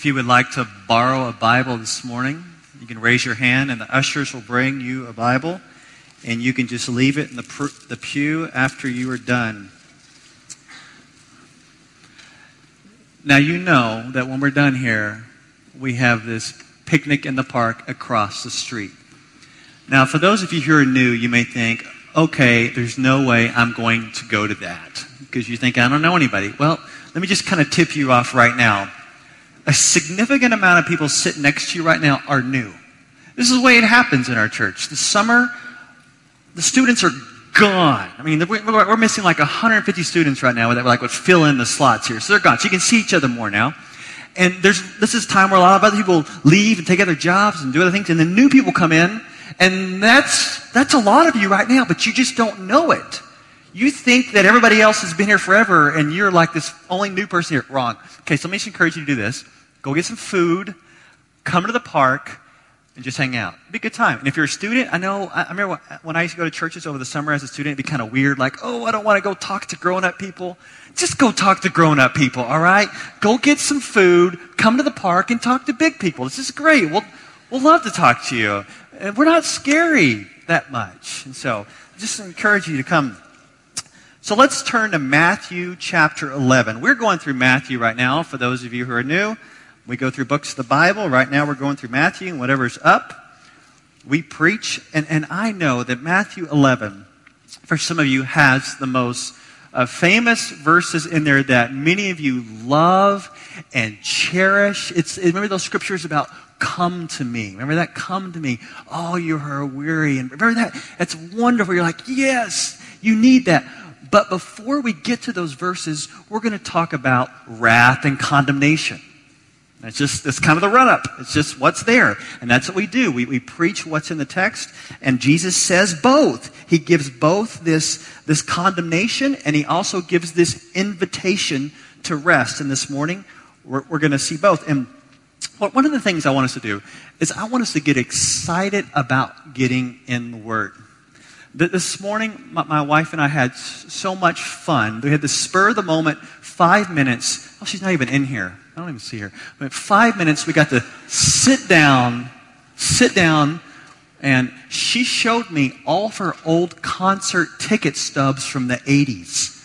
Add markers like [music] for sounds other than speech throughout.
If you would like to borrow a Bible this morning, you can raise your hand and the ushers will bring you a Bible. And you can just leave it in the, the pew after you are done. Now, you know that when we're done here, we have this picnic in the park across the street. Now, for those of you who are new, you may think, okay, there's no way I'm going to go to that because you think I don't know anybody. Well, let me just kind of tip you off right now. A significant amount of people sitting next to you right now are new. This is the way it happens in our church. The summer, the students are gone. I mean, we're missing like 150 students right now that like would fill in the slots here. So they're gone. So you can see each other more now. And there's, this is time where a lot of other people leave and take other jobs and do other things. And then new people come in. And that's, that's a lot of you right now, but you just don't know it. You think that everybody else has been here forever and you're like this only new person here. Wrong. Okay, so let me just encourage you to do this. Go get some food, come to the park, and just hang out. It'd be a good time. And if you're a student, I know, I remember uh, when I used to go to churches over the summer as a student, it'd be kind of weird, like, oh, I don't want to go talk to grown up people. Just go talk to grown up people, all right? Go get some food, come to the park, and talk to big people. This is great. We'll, we'll love to talk to you. And we're not scary that much. And so, just encourage you to come so let's turn to Matthew chapter 11. We're going through Matthew right now. For those of you who are new, we go through books of the Bible. Right now we're going through Matthew and whatever's up, we preach. And, and I know that Matthew 11, for some of you, has the most uh, famous verses in there that many of you love and cherish. It's, remember those scriptures about come to me. Remember that? Come to me. Oh, you are weary. And remember that? That's wonderful. You're like, yes, you need that. But before we get to those verses, we're going to talk about wrath and condemnation. It's just, it's kind of the run up. It's just what's there. And that's what we do. We, we preach what's in the text, and Jesus says both. He gives both this, this condemnation, and he also gives this invitation to rest. And this morning, we're, we're going to see both. And one of the things I want us to do is I want us to get excited about getting in the Word. This morning, my wife and I had so much fun. We had the spur of the moment, five minutes. Oh, she's not even in here. I don't even see her. But five minutes, we got to sit down, sit down, and she showed me all of her old concert ticket stubs from the 80s.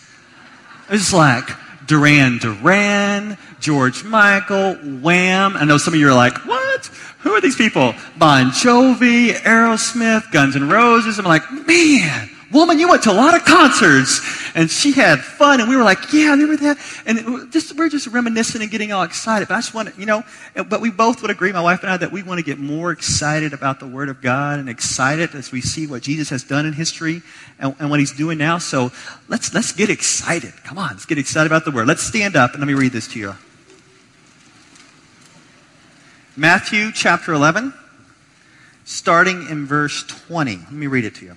It was like Duran Duran, George Michael, Wham. I know some of you are like, what? Who are these people? Bon Jovi, Aerosmith, Guns N' Roses. I'm like, man, woman, you went to a lot of concerts. And she had fun. And we were like, yeah, remember that? And just, we're just reminiscing and getting all excited. But I just want to, you know, but we both would agree, my wife and I, that we want to get more excited about the Word of God and excited as we see what Jesus has done in history and, and what He's doing now. So let's, let's get excited. Come on, let's get excited about the Word. Let's stand up and let me read this to you. Matthew chapter 11, starting in verse 20. Let me read it to you.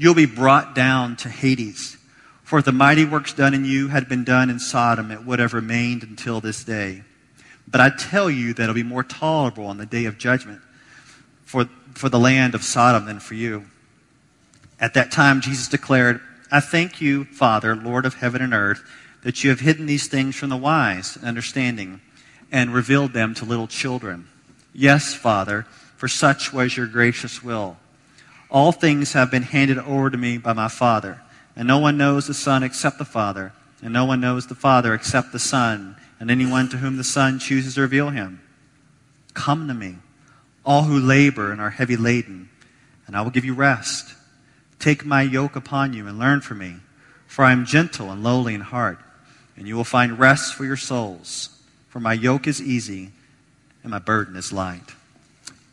You'll be brought down to Hades. For if the mighty works done in you had been done in Sodom, it would have remained until this day. But I tell you that it'll be more tolerable on the day of judgment for, for the land of Sodom than for you. At that time, Jesus declared, I thank you, Father, Lord of heaven and earth that you have hidden these things from the wise and understanding and revealed them to little children. Yes, Father, for such was your gracious will. All things have been handed over to me by my Father, and no one knows the Son except the Father, and no one knows the Father except the Son, and anyone to whom the Son chooses to reveal him. Come to me, all who labor and are heavy laden, and I will give you rest. Take my yoke upon you and learn from me, for I am gentle and lowly in heart and you will find rest for your souls. For my yoke is easy and my burden is light.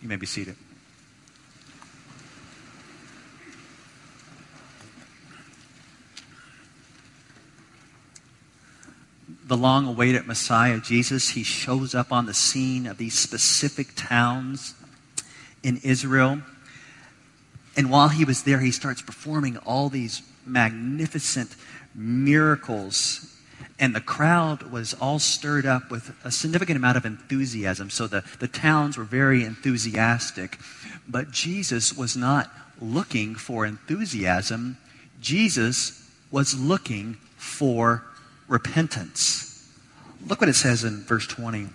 You may be seated. The long awaited Messiah, Jesus, he shows up on the scene of these specific towns in Israel. And while he was there, he starts performing all these magnificent miracles. And the crowd was all stirred up with a significant amount of enthusiasm. So the, the towns were very enthusiastic. But Jesus was not looking for enthusiasm, Jesus was looking for repentance. Look what it says in verse 20.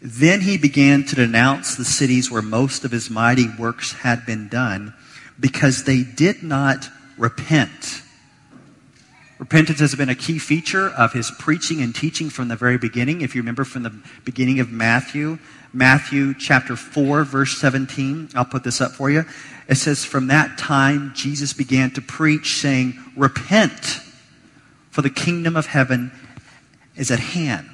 Then he began to denounce the cities where most of his mighty works had been done because they did not repent. Repentance has been a key feature of his preaching and teaching from the very beginning. If you remember from the beginning of Matthew, Matthew chapter 4, verse 17, I'll put this up for you. It says, From that time, Jesus began to preach, saying, Repent, for the kingdom of heaven is at hand.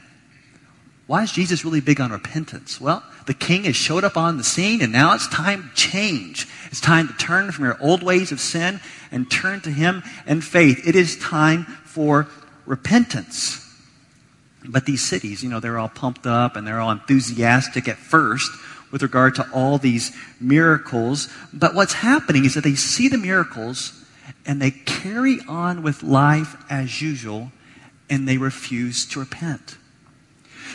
Why is Jesus really big on repentance? Well, the king has showed up on the scene and now it's time to change. It's time to turn from your old ways of sin and turn to him in faith. It is time for repentance. But these cities, you know, they're all pumped up and they're all enthusiastic at first with regard to all these miracles. But what's happening is that they see the miracles and they carry on with life as usual and they refuse to repent.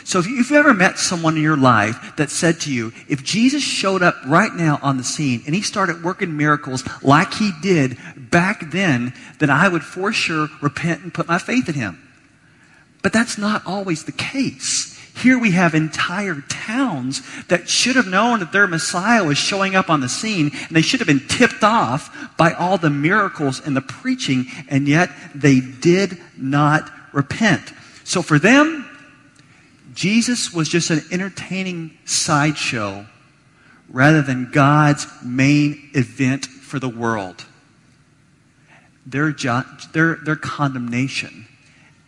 So if you've ever met someone in your life that said to you, if Jesus showed up right now on the scene and he started working miracles like he did back then, then I would for sure repent and put my faith in him. But that's not always the case. Here we have entire towns that should have known that their Messiah was showing up on the scene, and they should have been tipped off by all the miracles and the preaching, and yet they did not repent. So for them, Jesus was just an entertaining sideshow rather than God's main event for the world. Their, ju- their, their condemnation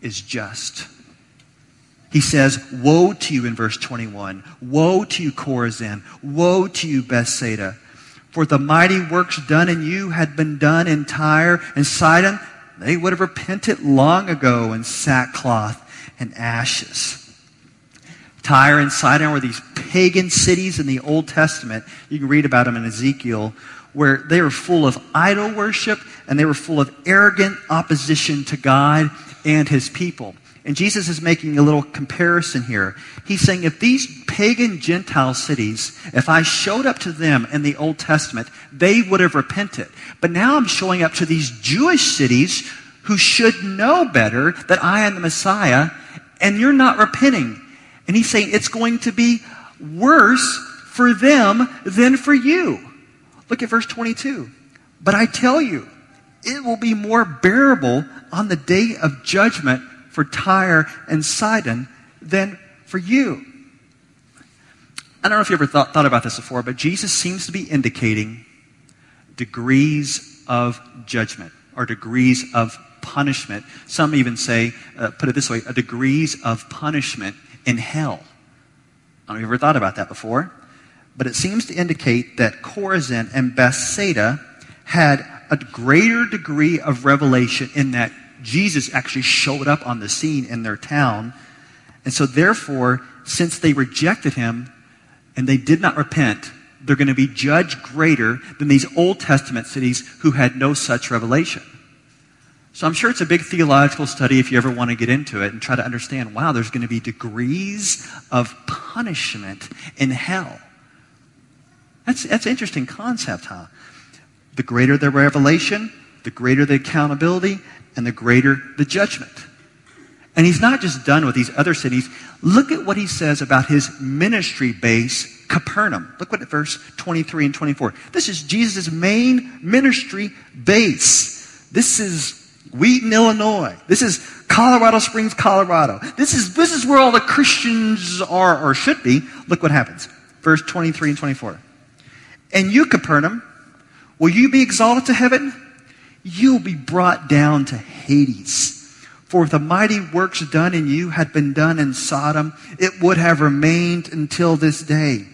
is just. He says, Woe to you in verse 21. Woe to you, Chorazin. Woe to you, Bethsaida. For the mighty works done in you had been done in Tyre and Sidon. They would have repented long ago in sackcloth and ashes. Tyre and Sidon were these pagan cities in the Old Testament. You can read about them in Ezekiel, where they were full of idol worship and they were full of arrogant opposition to God and his people. And Jesus is making a little comparison here. He's saying if these pagan Gentile cities, if I showed up to them in the Old Testament, they would have repented. But now I'm showing up to these Jewish cities who should know better that I am the Messiah, and you're not repenting. And he's saying it's going to be worse for them than for you. Look at verse 22. But I tell you, it will be more bearable on the day of judgment for Tyre and Sidon than for you. I don't know if you ever thought, thought about this before, but Jesus seems to be indicating degrees of judgment or degrees of punishment. Some even say, uh, put it this way, a degrees of punishment in hell. I don't know if you've ever thought about that before, but it seems to indicate that Chorazin and Bethsaida had a greater degree of revelation in that Jesus actually showed up on the scene in their town. And so, therefore, since they rejected him and they did not repent, they're going to be judged greater than these Old Testament cities who had no such revelation. So I'm sure it's a big theological study if you ever want to get into it and try to understand wow, there's going to be degrees of punishment in hell. That's, that's an interesting concept, huh? The greater the revelation, the greater the accountability, and the greater the judgment. And he's not just done with these other cities. Look at what he says about his ministry base, Capernaum. Look what at verse 23 and 24. This is Jesus' main ministry base. This is Wheaton, Illinois. This is Colorado Springs, Colorado. This is, this is where all the Christians are or should be. Look what happens. Verse 23 and 24. And you, Capernaum, will you be exalted to heaven? You'll be brought down to Hades. For if the mighty works done in you had been done in Sodom, it would have remained until this day.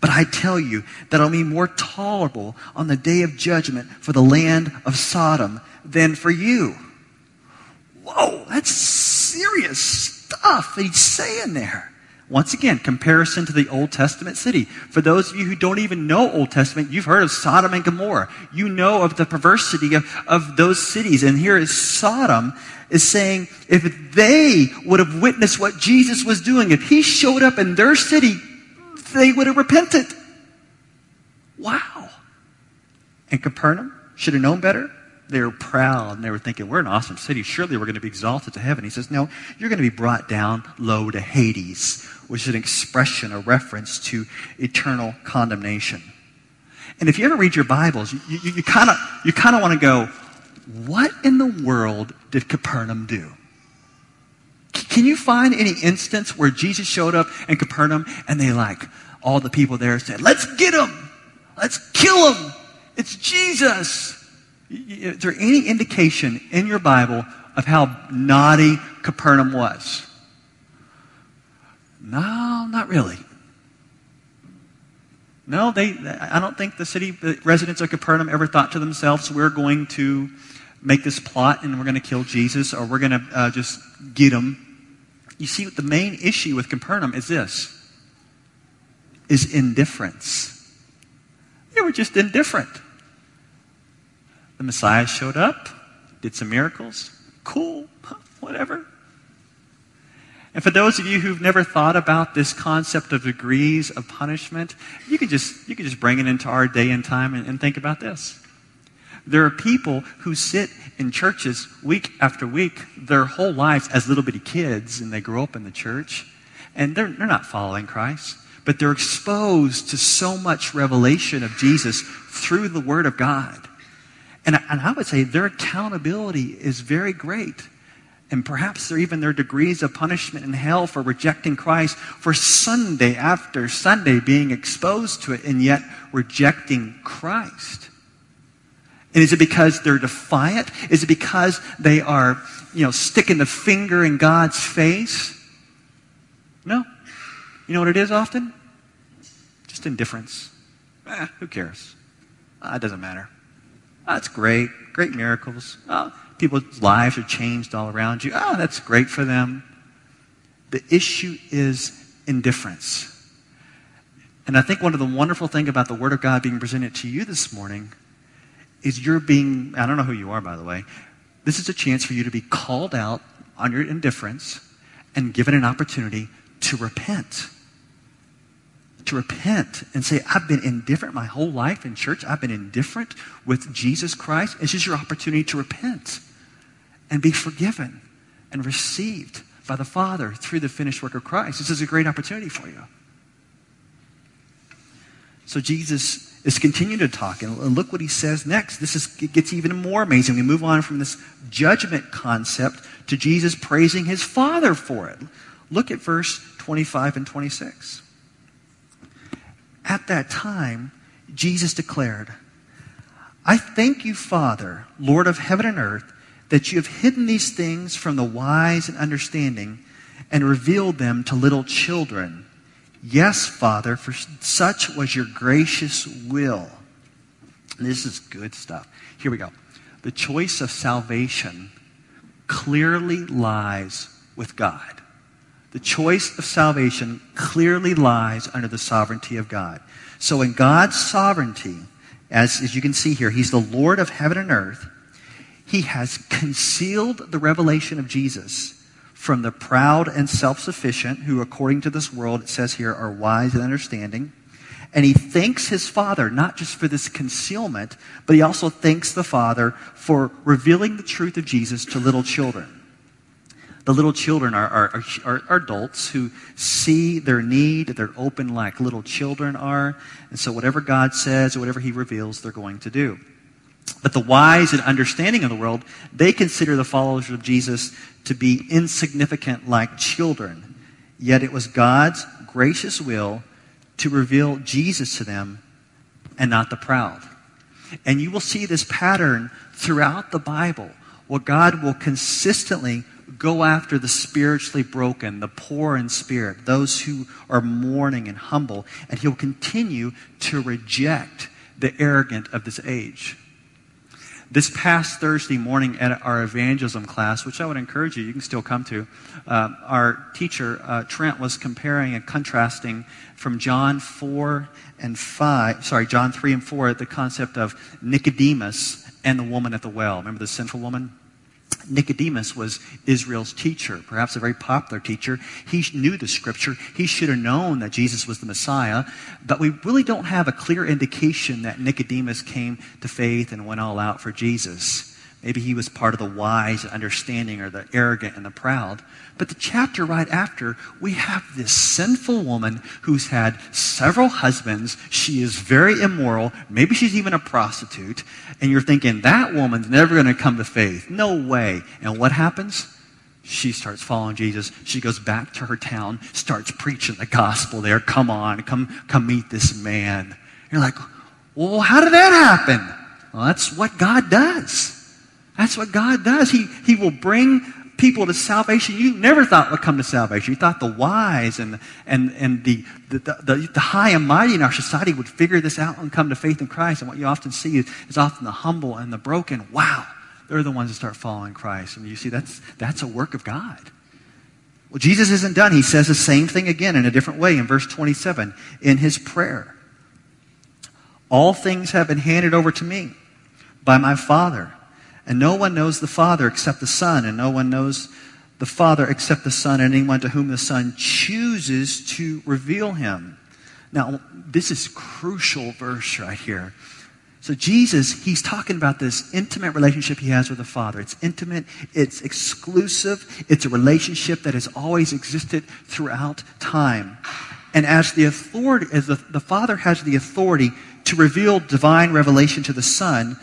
But I tell you that it'll be more tolerable on the day of judgment for the land of Sodom than for you. whoa, that's serious stuff that he's saying there. Once again, comparison to the Old Testament city. For those of you who don't even know Old Testament, you've heard of Sodom and Gomorrah. You know of the perversity of, of those cities. And here is Sodom is saying if they would have witnessed what Jesus was doing, if he showed up in their city, they would have repented. Wow. And Capernaum should have known better. They were proud and they were thinking, we're an awesome city. Surely we're going to be exalted to heaven. He says, no, you're going to be brought down low to Hades, which is an expression, a reference to eternal condemnation. And if you ever read your Bibles, you, you, you kind of you kind of want to go, what in the world did Capernaum do? Can you find any instance where Jesus showed up in Capernaum and they like all the people there said, "Let's get him, let's kill him, it's Jesus." Is there any indication in your Bible of how naughty Capernaum was? No, not really. No, they, I don't think the city the residents of Capernaum ever thought to themselves, we're going to make this plot and we're going to kill Jesus or we're going to uh, just get him. You see, the main issue with Capernaum is this is indifference. They were just indifferent. The Messiah showed up, did some miracles. Cool, [laughs] whatever. And for those of you who've never thought about this concept of degrees of punishment, you could just, you could just bring it into our day and time and, and think about this. There are people who sit in churches week after week, their whole lives as little bitty kids, and they grow up in the church, and they're, they're not following Christ, but they're exposed to so much revelation of Jesus through the Word of God. And, and I would say their accountability is very great. And perhaps even their degrees of punishment in hell for rejecting Christ for Sunday after Sunday being exposed to it and yet rejecting Christ. And is it because they're defiant? Is it because they are, you know, sticking the finger in God's face? No. You know what it is often? Just indifference. Eh, who cares? Ah, it doesn't matter. That's great. Great miracles. Oh, people's lives are changed all around you. Oh, that's great for them. The issue is indifference. And I think one of the wonderful things about the Word of God being presented to you this morning is you're being, I don't know who you are, by the way. This is a chance for you to be called out on your indifference and given an opportunity to repent to repent and say, I've been indifferent my whole life in church. I've been indifferent with Jesus Christ. This is your opportunity to repent and be forgiven and received by the Father through the finished work of Christ. This is a great opportunity for you. So Jesus is continuing to talk, and look what he says next. This is, gets even more amazing. We move on from this judgment concept to Jesus praising his Father for it. Look at verse 25 and 26. At that time, Jesus declared, I thank you, Father, Lord of heaven and earth, that you have hidden these things from the wise and understanding and revealed them to little children. Yes, Father, for such was your gracious will. This is good stuff. Here we go. The choice of salvation clearly lies with God. The choice of salvation clearly lies under the sovereignty of God. So in God's sovereignty, as, as you can see here, He's the Lord of heaven and earth. He has concealed the revelation of Jesus from the proud and self sufficient, who, according to this world, it says here, are wise and understanding. And he thanks his Father not just for this concealment, but he also thanks the Father for revealing the truth of Jesus to little children. The little children are, are, are, are, adults who see their need. They're open like little children are. And so whatever God says or whatever he reveals, they're going to do. But the wise and understanding of the world, they consider the followers of Jesus to be insignificant like children. Yet it was God's gracious will to reveal Jesus to them and not the proud. And you will see this pattern throughout the Bible, where God will consistently go after the spiritually broken, the poor in spirit, those who are mourning and humble, and he'll continue to reject the arrogant of this age. This past Thursday morning at our evangelism class, which I would encourage you, you can still come to, uh, our teacher, uh, Trent, was comparing and contrasting from John 4 and 5, sorry, John 3 and 4, the concept of Nicodemus and the woman at the well. Remember the sinful woman? Nicodemus was Israel's teacher, perhaps a very popular teacher. He knew the scripture. He should have known that Jesus was the Messiah. But we really don't have a clear indication that Nicodemus came to faith and went all out for Jesus. Maybe he was part of the wise, understanding, or the arrogant and the proud. But the chapter right after, we have this sinful woman who's had several husbands. She is very immoral. Maybe she's even a prostitute. And you're thinking, that woman's never going to come to faith. No way. And what happens? She starts following Jesus. She goes back to her town, starts preaching the gospel there. Come on, come, come meet this man. You're like, well, how did that happen? Well, that's what God does. That's what God does. He, he will bring people to salvation you never thought would come to salvation. You thought the wise and, and, and the, the, the, the, high and mighty in our society would figure this out and come to faith in Christ. And what you often see is, is often the humble and the broken. Wow, they're the ones that start following Christ. And you see, that's, that's a work of God. Well, Jesus isn't done. He says the same thing again in a different way in verse 27 in his prayer. All things have been handed over to me by my Father. And no one knows the Father except the Son, and no one knows the Father except the Son, and anyone to whom the Son chooses to reveal him. Now, this is crucial verse right here. So Jesus, he's talking about this intimate relationship he has with the Father. It's intimate, it's exclusive, it's a relationship that has always existed throughout time. And as the authority, as the, the Father has the authority to reveal divine revelation to the Son,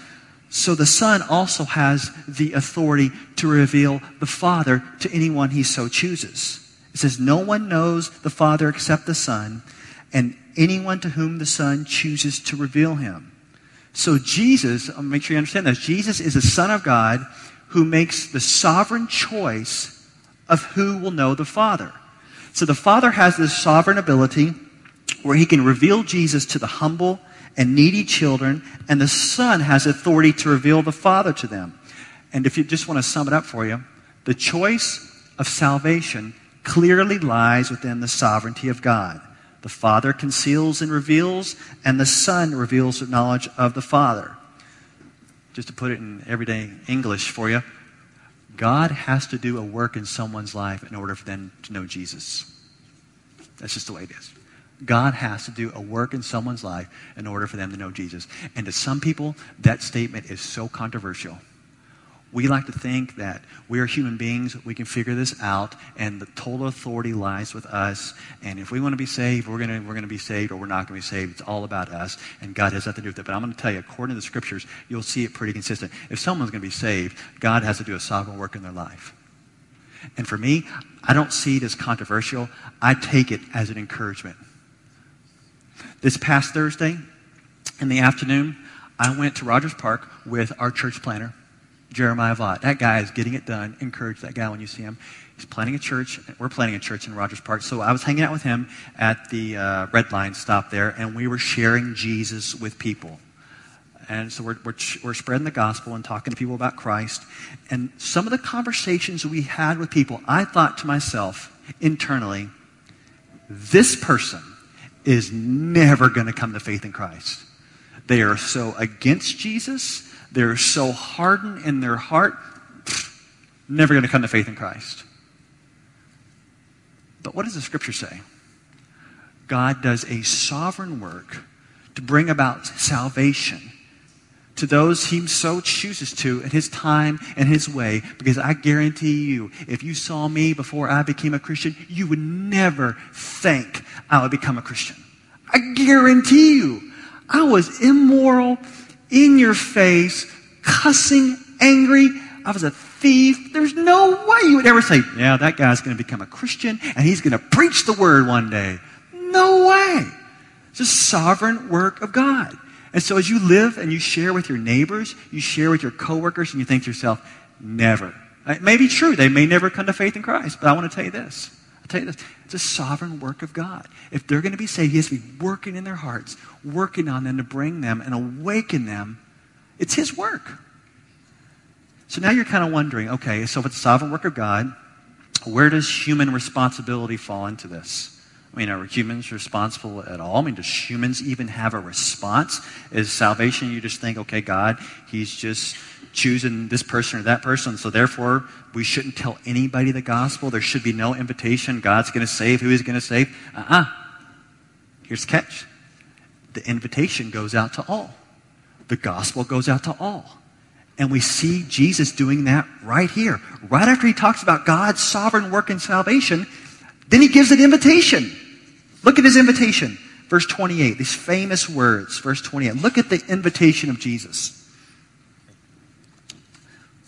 so the Son also has the authority to reveal the Father to anyone he so chooses. It says, No one knows the Father except the Son, and anyone to whom the Son chooses to reveal him. So Jesus, I'll make sure you understand this, Jesus is the Son of God who makes the sovereign choice of who will know the Father. So the Father has this sovereign ability where he can reveal Jesus to the humble and needy children, and the Son has authority to reveal the Father to them. And if you just want to sum it up for you, the choice of salvation clearly lies within the sovereignty of God. The Father conceals and reveals, and the Son reveals the knowledge of the Father. Just to put it in everyday English for you, God has to do a work in someone's life in order for them to know Jesus. That's just the way it is. God has to do a work in someone's life in order for them to know Jesus. And to some people, that statement is so controversial. We like to think that we are human beings, we can figure this out, and the total authority lies with us. And if we want to be saved, we're going we're to be saved, or we're not going to be saved. It's all about us, and God has nothing to do with it. But I'm going to tell you, according to the scriptures, you'll see it pretty consistent. If someone's going to be saved, God has to do a sovereign work in their life. And for me, I don't see it as controversial. I take it as an encouragement. This past Thursday in the afternoon, I went to Rogers Park with our church planner, Jeremiah Vaught. That guy is getting it done. Encourage that guy when you see him. He's planning a church. We're planning a church in Rogers Park. So I was hanging out with him at the uh, red line stop there, and we were sharing Jesus with people. And so we're, we're, we're spreading the gospel and talking to people about Christ. And some of the conversations we had with people, I thought to myself internally, this person is never going to come to faith in Christ. They are so against Jesus. They're so hardened in their heart. Never going to come to faith in Christ. But what does the scripture say? God does a sovereign work to bring about salvation to those he so chooses to in his time and his way. Because I guarantee you, if you saw me before I became a Christian, you would never think I would become a Christian. I guarantee you, I was immoral, in your face, cussing, angry. I was a thief. There's no way you would ever say, yeah, that guy's going to become a Christian and he's going to preach the word one day. No way. It's a sovereign work of God. And so as you live and you share with your neighbors, you share with your coworkers, and you think to yourself, never. Uh, it may be true. They may never come to faith in Christ, but I want to tell you this. I'll tell you this. It's a sovereign work of God. If they're going to be saved, He has to be working in their hearts, working on them to bring them and awaken them. It's His work. So now you're kind of wondering okay, so if it's the sovereign work of God, where does human responsibility fall into this? I mean, are humans responsible at all? I mean, does humans even have a response? Is salvation, you just think, okay, God, He's just choosing this person or that person, so therefore we shouldn't tell anybody the gospel. There should be no invitation. God's going to save who He's going to save. Uh uh-uh. uh Here's the catch the invitation goes out to all, the gospel goes out to all. And we see Jesus doing that right here. Right after he talks about God's sovereign work in salvation, then he gives an invitation. Look at his invitation. Verse 28, these famous words. Verse 28. Look at the invitation of Jesus.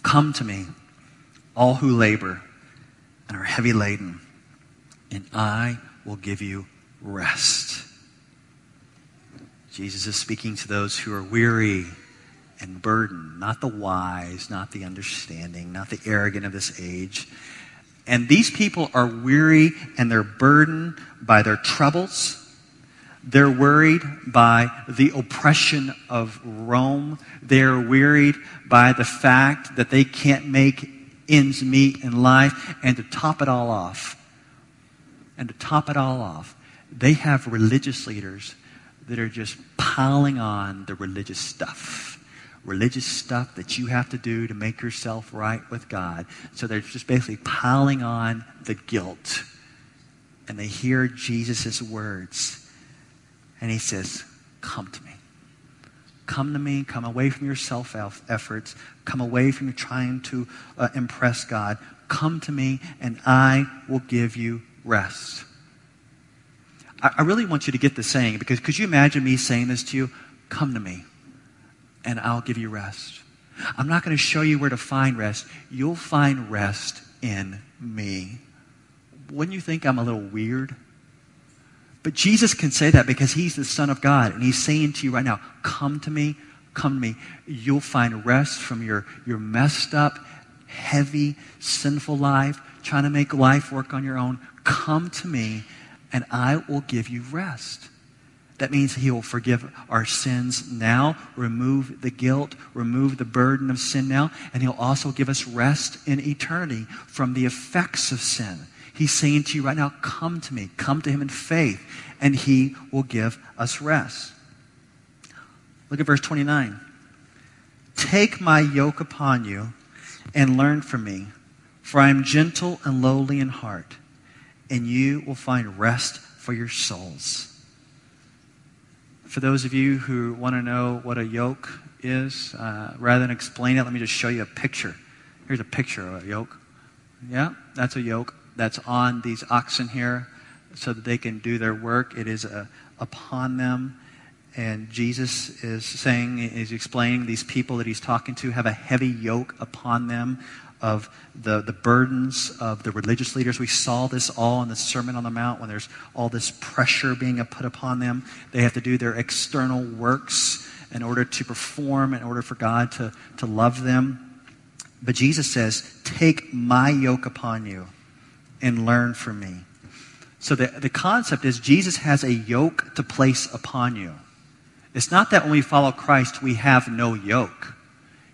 Come to me, all who labor and are heavy laden, and I will give you rest. Jesus is speaking to those who are weary and burdened, not the wise, not the understanding, not the arrogant of this age. And these people are weary and they're burdened by their troubles. They're worried by the oppression of Rome. They're wearied by the fact that they can't make ends meet in life. And to top it all off, and to top it all off, they have religious leaders that are just piling on the religious stuff religious stuff that you have to do to make yourself right with God. So they're just basically piling on the guilt. And they hear Jesus' words. And he says, Come to me. Come to me. Come away from your self efforts. Come away from trying to uh, impress God. Come to me, and I will give you rest. I, I really want you to get the saying because could you imagine me saying this to you? Come to me and I'll give you rest. I'm not going to show you where to find rest. You'll find rest in me. Wouldn't you think I'm a little weird? But Jesus can say that because he's the Son of God. And he's saying to you right now, come to me, come to me. You'll find rest from your, your messed up, heavy, sinful life, trying to make life work on your own. Come to me, and I will give you rest. That means He will forgive our sins now, remove the guilt, remove the burden of sin now, and He'll also give us rest in eternity from the effects of sin. He's saying to you right now, come to me, come to Him in faith, and He will give us rest. Look at verse 29. Take my yoke upon you and learn from me, for I am gentle and lowly in heart, and you will find rest for your souls. For those of you who want to know what a yoke is, uh, rather than explain it, let me just show you a picture. Here's a picture of a yoke. Yeah, that's a yoke that's on these oxen here so that they can do their work. It is uh, upon them. And Jesus is saying, is explaining these people that he's talking to have a heavy yoke upon them of the, the burdens of the religious leaders. We saw this all in the Sermon on the Mount when there's all this pressure being put upon them. They have to do their external works in order to perform, in order for God to, to love them. But Jesus says, Take my yoke upon you and learn from me. So the, the concept is Jesus has a yoke to place upon you. It's not that when we follow Christ, we have no yoke.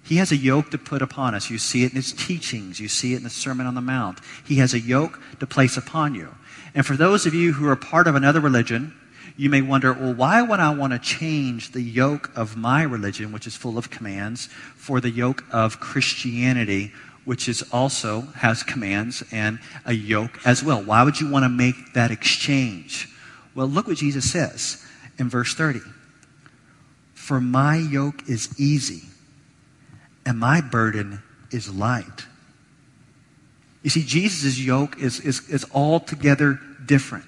He has a yoke to put upon us. You see it in his teachings. You see it in the Sermon on the Mount. He has a yoke to place upon you. And for those of you who are part of another religion, you may wonder, well, why would I want to change the yoke of my religion, which is full of commands, for the yoke of Christianity, which is also has commands and a yoke as well? Why would you want to make that exchange? Well, look what Jesus says in verse 30. For my yoke is easy and my burden is light. You see, Jesus' yoke is, is, is altogether different.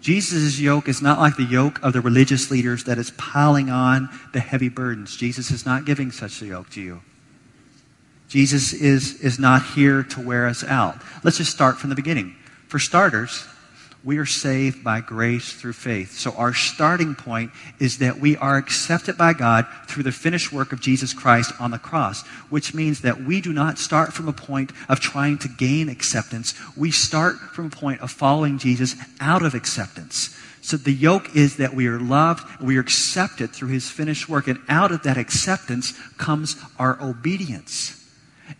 Jesus' yoke is not like the yoke of the religious leaders that is piling on the heavy burdens. Jesus is not giving such a yoke to you. Jesus is, is not here to wear us out. Let's just start from the beginning. For starters, we are saved by grace through faith. So our starting point is that we are accepted by God through the finished work of Jesus Christ on the cross, which means that we do not start from a point of trying to gain acceptance. We start from a point of following Jesus out of acceptance. So the yoke is that we are loved, we are accepted through his finished work, and out of that acceptance comes our obedience.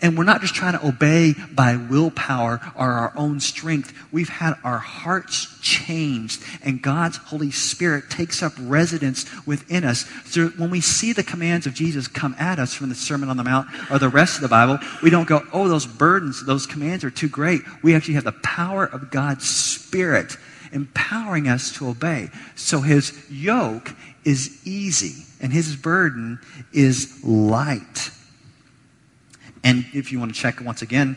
And we're not just trying to obey by willpower or our own strength. We've had our hearts changed, and God's Holy Spirit takes up residence within us. So when we see the commands of Jesus come at us from the Sermon on the Mount or the rest of the Bible, we don't go, oh, those burdens, those commands are too great. We actually have the power of God's Spirit empowering us to obey. So his yoke is easy, and his burden is light. And if you want to check once again,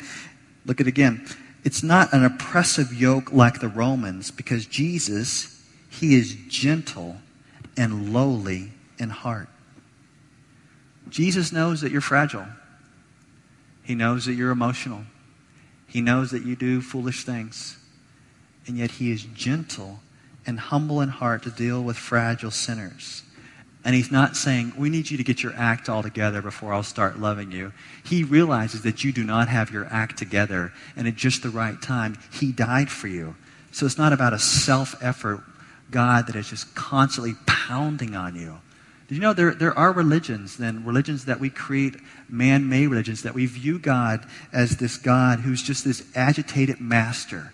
look at it again. It's not an oppressive yoke like the Romans because Jesus, he is gentle and lowly in heart. Jesus knows that you're fragile. He knows that you're emotional. He knows that you do foolish things. And yet he is gentle and humble in heart to deal with fragile sinners. And he's not saying, we need you to get your act all together before I'll start loving you. He realizes that you do not have your act together. And at just the right time, he died for you. So it's not about a self effort God that is just constantly pounding on you. Did you know there, there are religions, then, religions that we create, man made religions, that we view God as this God who's just this agitated master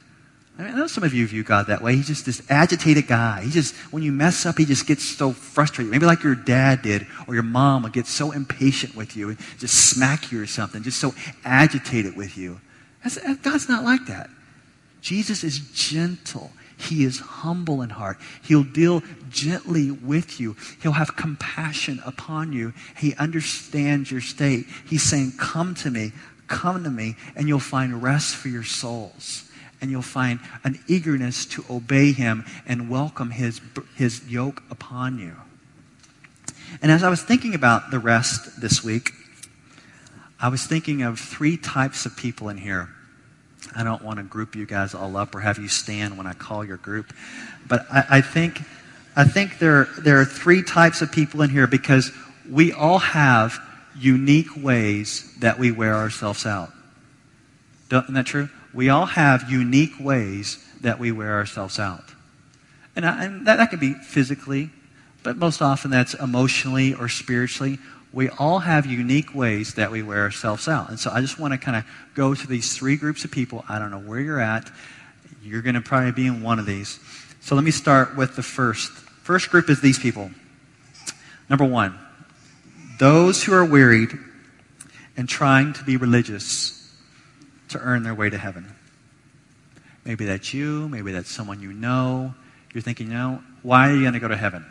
I, mean, I know some of you view God that way. He's just this agitated guy. He just, when you mess up, he just gets so frustrated. Maybe like your dad did, or your mom would get so impatient with you and just smack you or something, just so agitated with you. That's, God's not like that. Jesus is gentle. He is humble in heart. He'll deal gently with you. He'll have compassion upon you. He understands your state. He's saying, Come to me, come to me, and you'll find rest for your souls and you'll find an eagerness to obey him and welcome his, his yoke upon you. And as I was thinking about the rest this week, I was thinking of three types of people in here. I don't want to group you guys all up or have you stand when I call your group, but I, I think I think there there are three types of people in here because we all have unique ways that we wear ourselves out. Isn't that true? We all have unique ways that we wear ourselves out. And, I, and that, that can be physically, but most often that's emotionally or spiritually. We all have unique ways that we wear ourselves out. And so I just want to kind of go to these three groups of people. I don't know where you're at. You're going to probably be in one of these. So let me start with the first. First group is these people. Number one, those who are wearied and trying to be religious to earn their way to heaven. Maybe that's you, maybe that's someone you know. You're thinking, you know, why are you going to go to heaven?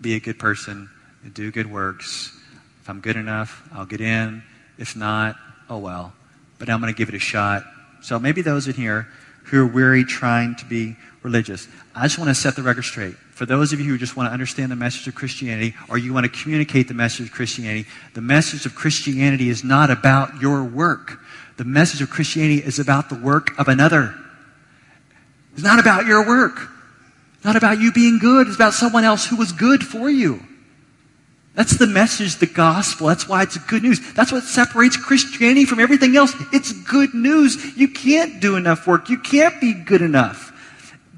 Be a good person, do good works. If I'm good enough, I'll get in. If not, oh well. But I'm going to give it a shot. So maybe those in here who are weary trying to be religious. I just want to set the record straight. For those of you who just want to understand the message of Christianity or you want to communicate the message of Christianity, the message of Christianity is not about your work. The message of Christianity is about the work of another. It's not about your work. It's not about you being good. It's about someone else who was good for you. That's the message, the gospel. That's why it's good news. That's what separates Christianity from everything else. It's good news. You can't do enough work. You can't be good enough.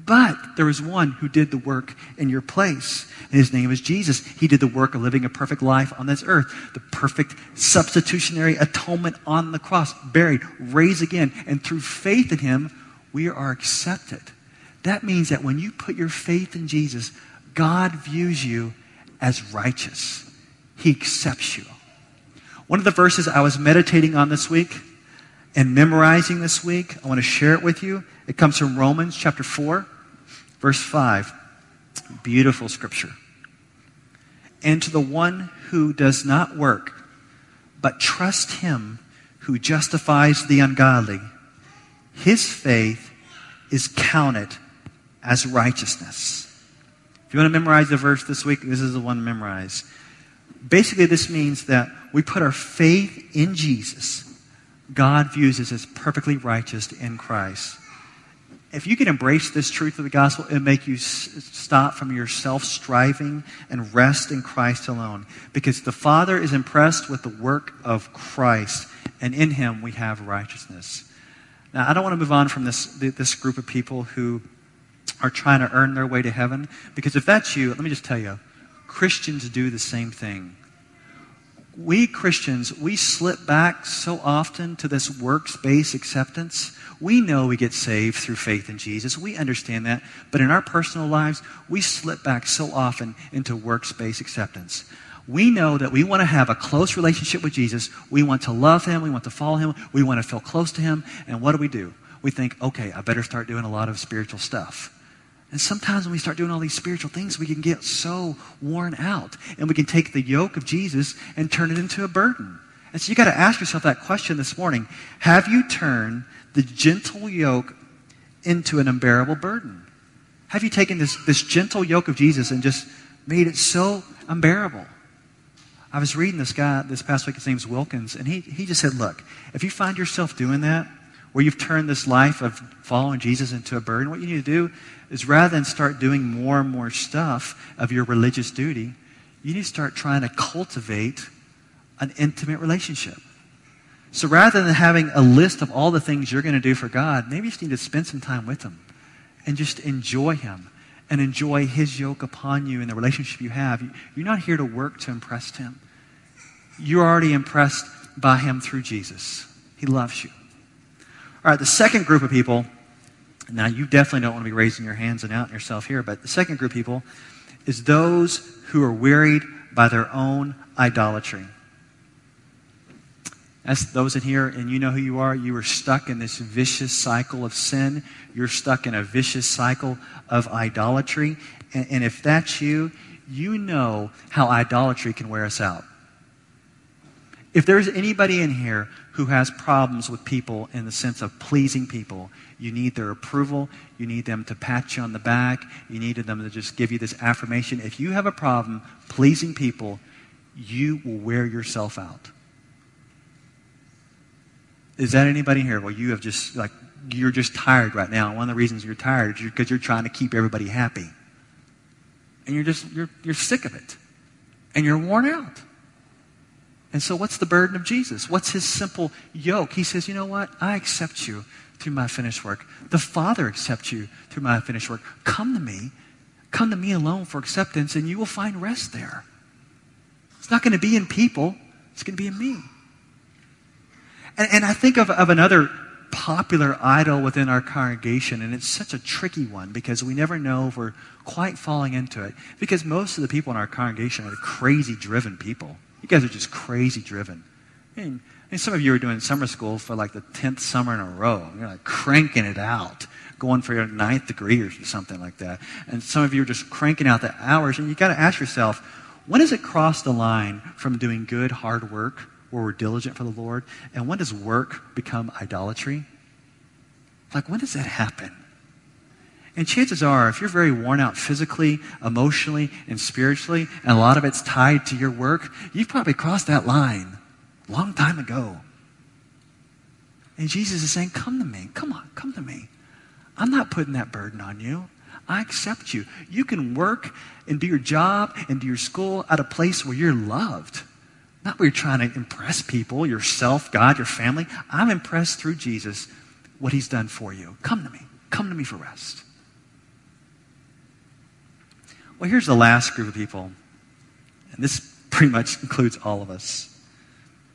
But there was one who did the work in your place. And his name is Jesus. He did the work of living a perfect life on this earth. The perfect substitutionary atonement on the cross. Buried, raised again. And through faith in him, we are accepted. That means that when you put your faith in Jesus, God views you as righteous. He accepts you. One of the verses I was meditating on this week and memorizing this week, I want to share it with you. It comes from Romans chapter 4. Verse 5, beautiful scripture. And to the one who does not work, but trust him who justifies the ungodly, his faith is counted as righteousness. If you want to memorize the verse this week, this is the one to memorize. Basically, this means that we put our faith in Jesus. God views us as perfectly righteous in Christ if you can embrace this truth of the gospel, it'll make you s- stop from your self striving and rest in Christ alone. Because the Father is impressed with the work of Christ, and in Him we have righteousness. Now, I don't want to move on from this, this group of people who are trying to earn their way to heaven, because if that's you, let me just tell you Christians do the same thing. We Christians, we slip back so often to this works based acceptance. We know we get saved through faith in Jesus. We understand that. But in our personal lives, we slip back so often into works based acceptance. We know that we want to have a close relationship with Jesus. We want to love him. We want to follow him. We want to feel close to him. And what do we do? We think, okay, I better start doing a lot of spiritual stuff. And sometimes when we start doing all these spiritual things, we can get so worn out. And we can take the yoke of Jesus and turn it into a burden. And so you got to ask yourself that question this morning. Have you turned the gentle yoke into an unbearable burden? Have you taken this, this gentle yoke of Jesus and just made it so unbearable? I was reading this guy this past week, his name's Wilkins, and he, he just said, Look, if you find yourself doing that, where you've turned this life of following Jesus into a burden, what you need to do is rather than start doing more and more stuff of your religious duty, you need to start trying to cultivate an intimate relationship. So rather than having a list of all the things you're going to do for God, maybe you just need to spend some time with Him and just enjoy Him and enjoy His yoke upon you and the relationship you have. You're not here to work to impress Him. You're already impressed by Him through Jesus. He loves you. All right, the second group of people, now you definitely don't want to be raising your hands and out yourself here, but the second group of people is those who are wearied by their own idolatry. That's those in here, and you know who you are. You are stuck in this vicious cycle of sin. You're stuck in a vicious cycle of idolatry. And, and if that's you, you know how idolatry can wear us out. If there's anybody in here who has problems with people in the sense of pleasing people, you need their approval. You need them to pat you on the back. You need them to just give you this affirmation. If you have a problem pleasing people, you will wear yourself out. Is that anybody here? Well, you have just, like, you're just tired right now. One of the reasons you're tired is because you're trying to keep everybody happy. And you're just, you're, you're sick of it. And you're worn out. And so, what's the burden of Jesus? What's his simple yoke? He says, You know what? I accept you through my finished work. The Father accepts you through my finished work. Come to me. Come to me alone for acceptance, and you will find rest there. It's not going to be in people, it's going to be in me. And, and I think of, of another popular idol within our congregation, and it's such a tricky one because we never know if we're quite falling into it. Because most of the people in our congregation are crazy driven people. You guys are just crazy driven. And, and some of you are doing summer school for like the 10th summer in a row. You're like cranking it out, going for your ninth degree or something like that. And some of you are just cranking out the hours. And you got to ask yourself, when does it cross the line from doing good, hard work, where we're diligent for the Lord, and when does work become idolatry? Like, when does that happen? And chances are, if you're very worn out physically, emotionally, and spiritually, and a lot of it's tied to your work, you've probably crossed that line a long time ago. And Jesus is saying, Come to me. Come on, come to me. I'm not putting that burden on you. I accept you. You can work and do your job and do your school at a place where you're loved. Not where you're trying to impress people, yourself, God, your family. I'm impressed through Jesus, what he's done for you. Come to me. Come to me for rest. Well, here's the last group of people, and this [laughs] pretty much includes all of us.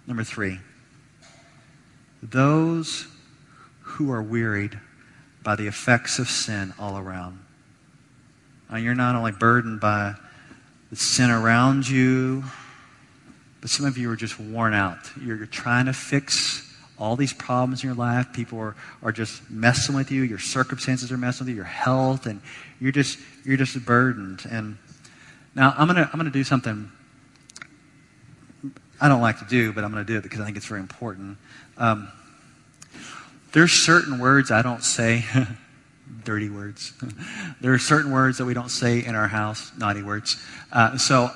Number three, those who are wearied by the effects of sin all around. Now, you're not only burdened by the sin around you, but some of you are just worn out. You're, you're trying to fix all these problems in your life. People are, are just messing with you. Your circumstances are messing with you, your health, and you're just, you're just burdened. And now I'm going to I'm gonna do something I don't like to do, but I'm going to do it because I think it's very important. Um, there's certain words I don't say, [laughs] dirty words. [laughs] there are certain words that we don't say in our house, naughty words. Uh, so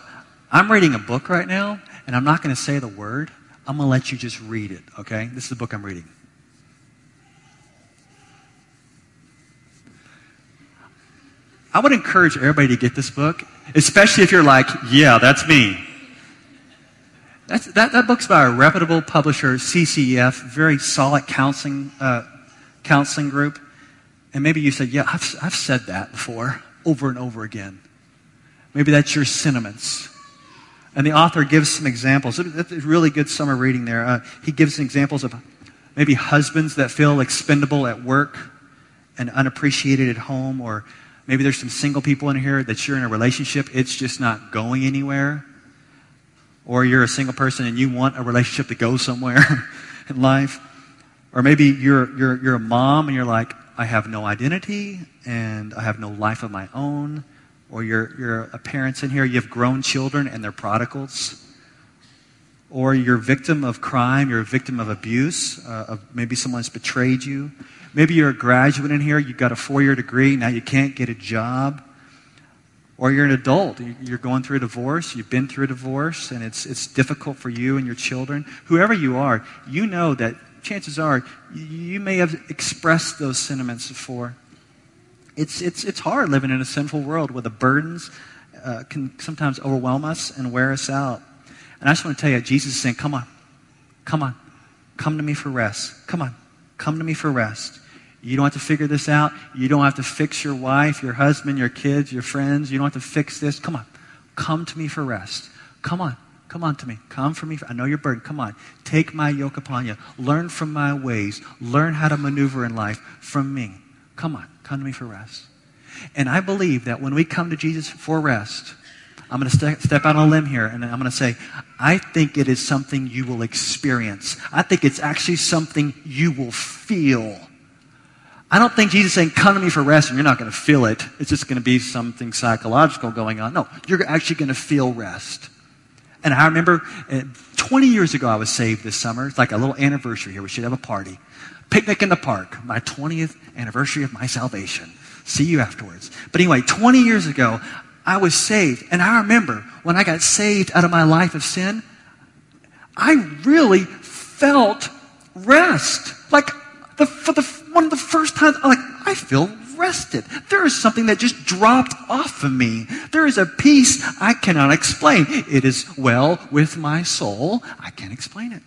I'm reading a book right now, and I'm not going to say the word. I'm going to let you just read it, okay? This is the book I'm reading. I would encourage everybody to get this book, especially if you're like, yeah, that's me. That's, that, that book's by a reputable publisher, CCEF, very solid counseling, uh, counseling group. And maybe you said, yeah, I've, I've said that before over and over again. Maybe that's your sentiments. And the author gives some examples. A really good summer reading there. Uh, he gives examples of maybe husbands that feel expendable at work and unappreciated at home, or maybe there's some single people in here that you're in a relationship, it's just not going anywhere. Or you're a single person and you want a relationship to go somewhere [laughs] in life. Or maybe you're, you're, you're a mom and you're like, I have no identity and I have no life of my own. Or you're, you're a parent in here, you have grown children and they're prodigals. Or you're a victim of crime, you're a victim of abuse, uh, of maybe someone's betrayed you. Maybe you're a graduate in here, you've got a four year degree, now you can't get a job. Or you're an adult, you're going through a divorce, you've been through a divorce, and it's, it's difficult for you and your children. Whoever you are, you know that chances are you may have expressed those sentiments before. It's, it's, it's hard living in a sinful world where the burdens uh, can sometimes overwhelm us and wear us out. And I just want to tell you, Jesus is saying, Come on, come on, come to me for rest. Come on, come to me for rest. You don't have to figure this out. You don't have to fix your wife, your husband, your kids, your friends. You don't have to fix this. Come on, come to me for rest. Come on, Come on to me. Come for me. I know you're burdened. Come on. Take my yoke upon you. Learn from my ways. Learn how to maneuver in life from me. Come on. Come to me for rest. And I believe that when we come to Jesus for rest, I'm going to ste- step out on a limb here and I'm going to say, I think it is something you will experience. I think it's actually something you will feel. I don't think Jesus is saying, come to me for rest and you're not going to feel it. It's just going to be something psychological going on. No, you're actually going to feel rest. And I remember uh, 20 years ago, I was saved this summer. It's like a little anniversary here. We should have a party. Picnic in the park, my 20th anniversary of my salvation. See you afterwards. But anyway, 20 years ago, I was saved. And I remember when I got saved out of my life of sin, I really felt rest. Like the, for the, one of the first times, like, I feel rested. There is something that just dropped off of me. There is a peace I cannot explain. It is well with my soul. I can't explain it.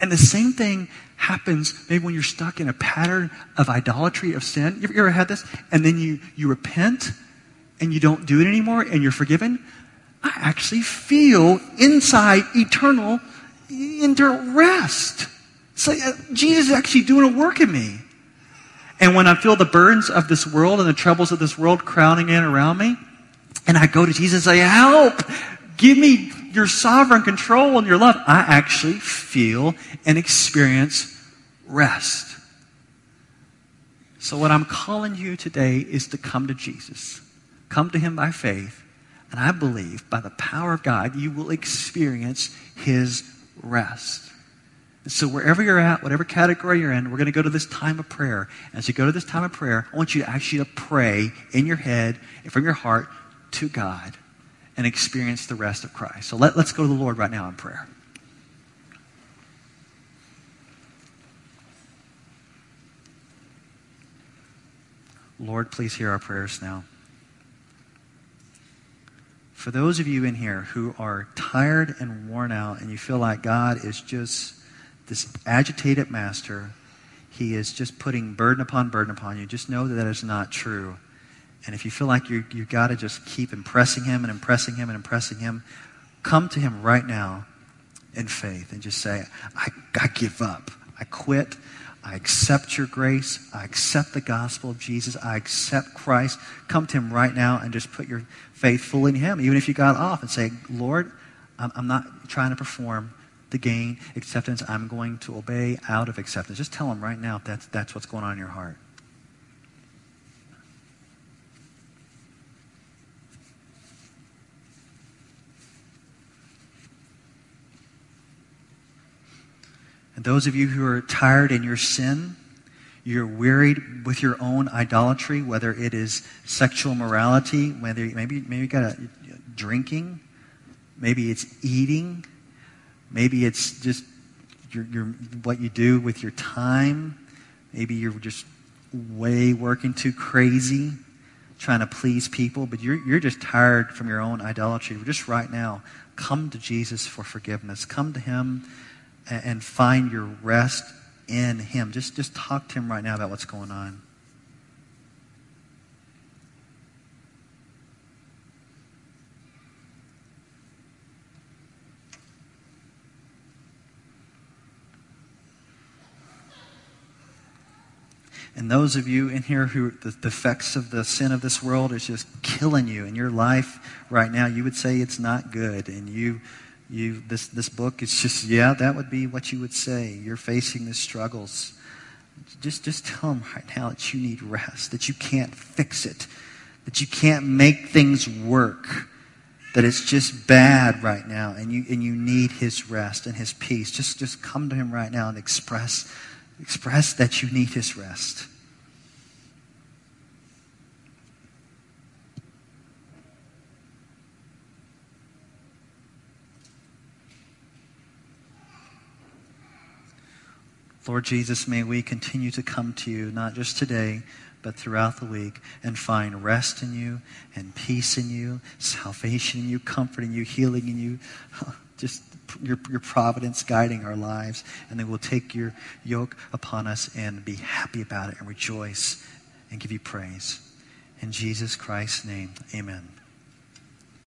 And the same thing happens maybe when you're stuck in a pattern of idolatry, of sin. You ever had this? And then you, you repent and you don't do it anymore and you're forgiven. I actually feel inside eternal into rest. So uh, Jesus is actually doing a work in me. And when I feel the burdens of this world and the troubles of this world crowding in around me, and I go to Jesus and say, Help! Give me your sovereign control and your love. I actually feel and experience rest. So, what I'm calling you today is to come to Jesus. Come to Him by faith. And I believe by the power of God, you will experience His rest. And so, wherever you're at, whatever category you're in, we're going to go to this time of prayer. As you go to this time of prayer, I want you to actually to pray in your head and from your heart to God and experience the rest of Christ. So, let, let's go to the Lord right now in prayer. Lord, please hear our prayers now. For those of you in here who are tired and worn out and you feel like God is just this agitated master, he is just putting burden upon burden upon you. Just know that that is not true. And if you feel like you, you've got to just keep impressing him and impressing him and impressing him, come to him right now in faith and just say, I, I give up. I quit. I accept your grace. I accept the gospel of Jesus. I accept Christ. Come to him right now and just put your faith fully in him. Even if you got off and say, Lord, I'm, I'm not trying to perform to gain acceptance. I'm going to obey out of acceptance. Just tell him right now if that's, that's what's going on in your heart. And those of you who are tired in your sin, you're wearied with your own idolatry, whether it is sexual morality, whether maybe maybe you got a, drinking, maybe it's eating, Maybe it's just your, your, what you do with your time. Maybe you're just way working too crazy, trying to please people, but you're, you're just tired from your own idolatry. Just right now, come to Jesus for forgiveness. Come to Him and, find your rest in Him. Just, just talk to Him right now about what's going on. And those of you in here who the, effects of the sin of this world is just killing you in your life right now, you would say it's not good. And you you, this, this book is just, yeah, that would be what you would say. You're facing the struggles. Just, just tell them right now that you need rest, that you can't fix it, that you can't make things work, that it's just bad right now, and you, and you need His rest and His peace. Just, just come to Him right now and express Express that you need his rest. Lord Jesus, may we continue to come to you, not just today, but throughout the week, and find rest in you, and peace in you, salvation in you, comfort in you, healing in you. [laughs] Just your, your providence guiding our lives, and then we'll take your yoke upon us and be happy about it and rejoice and give you praise. In Jesus Christ's name, amen.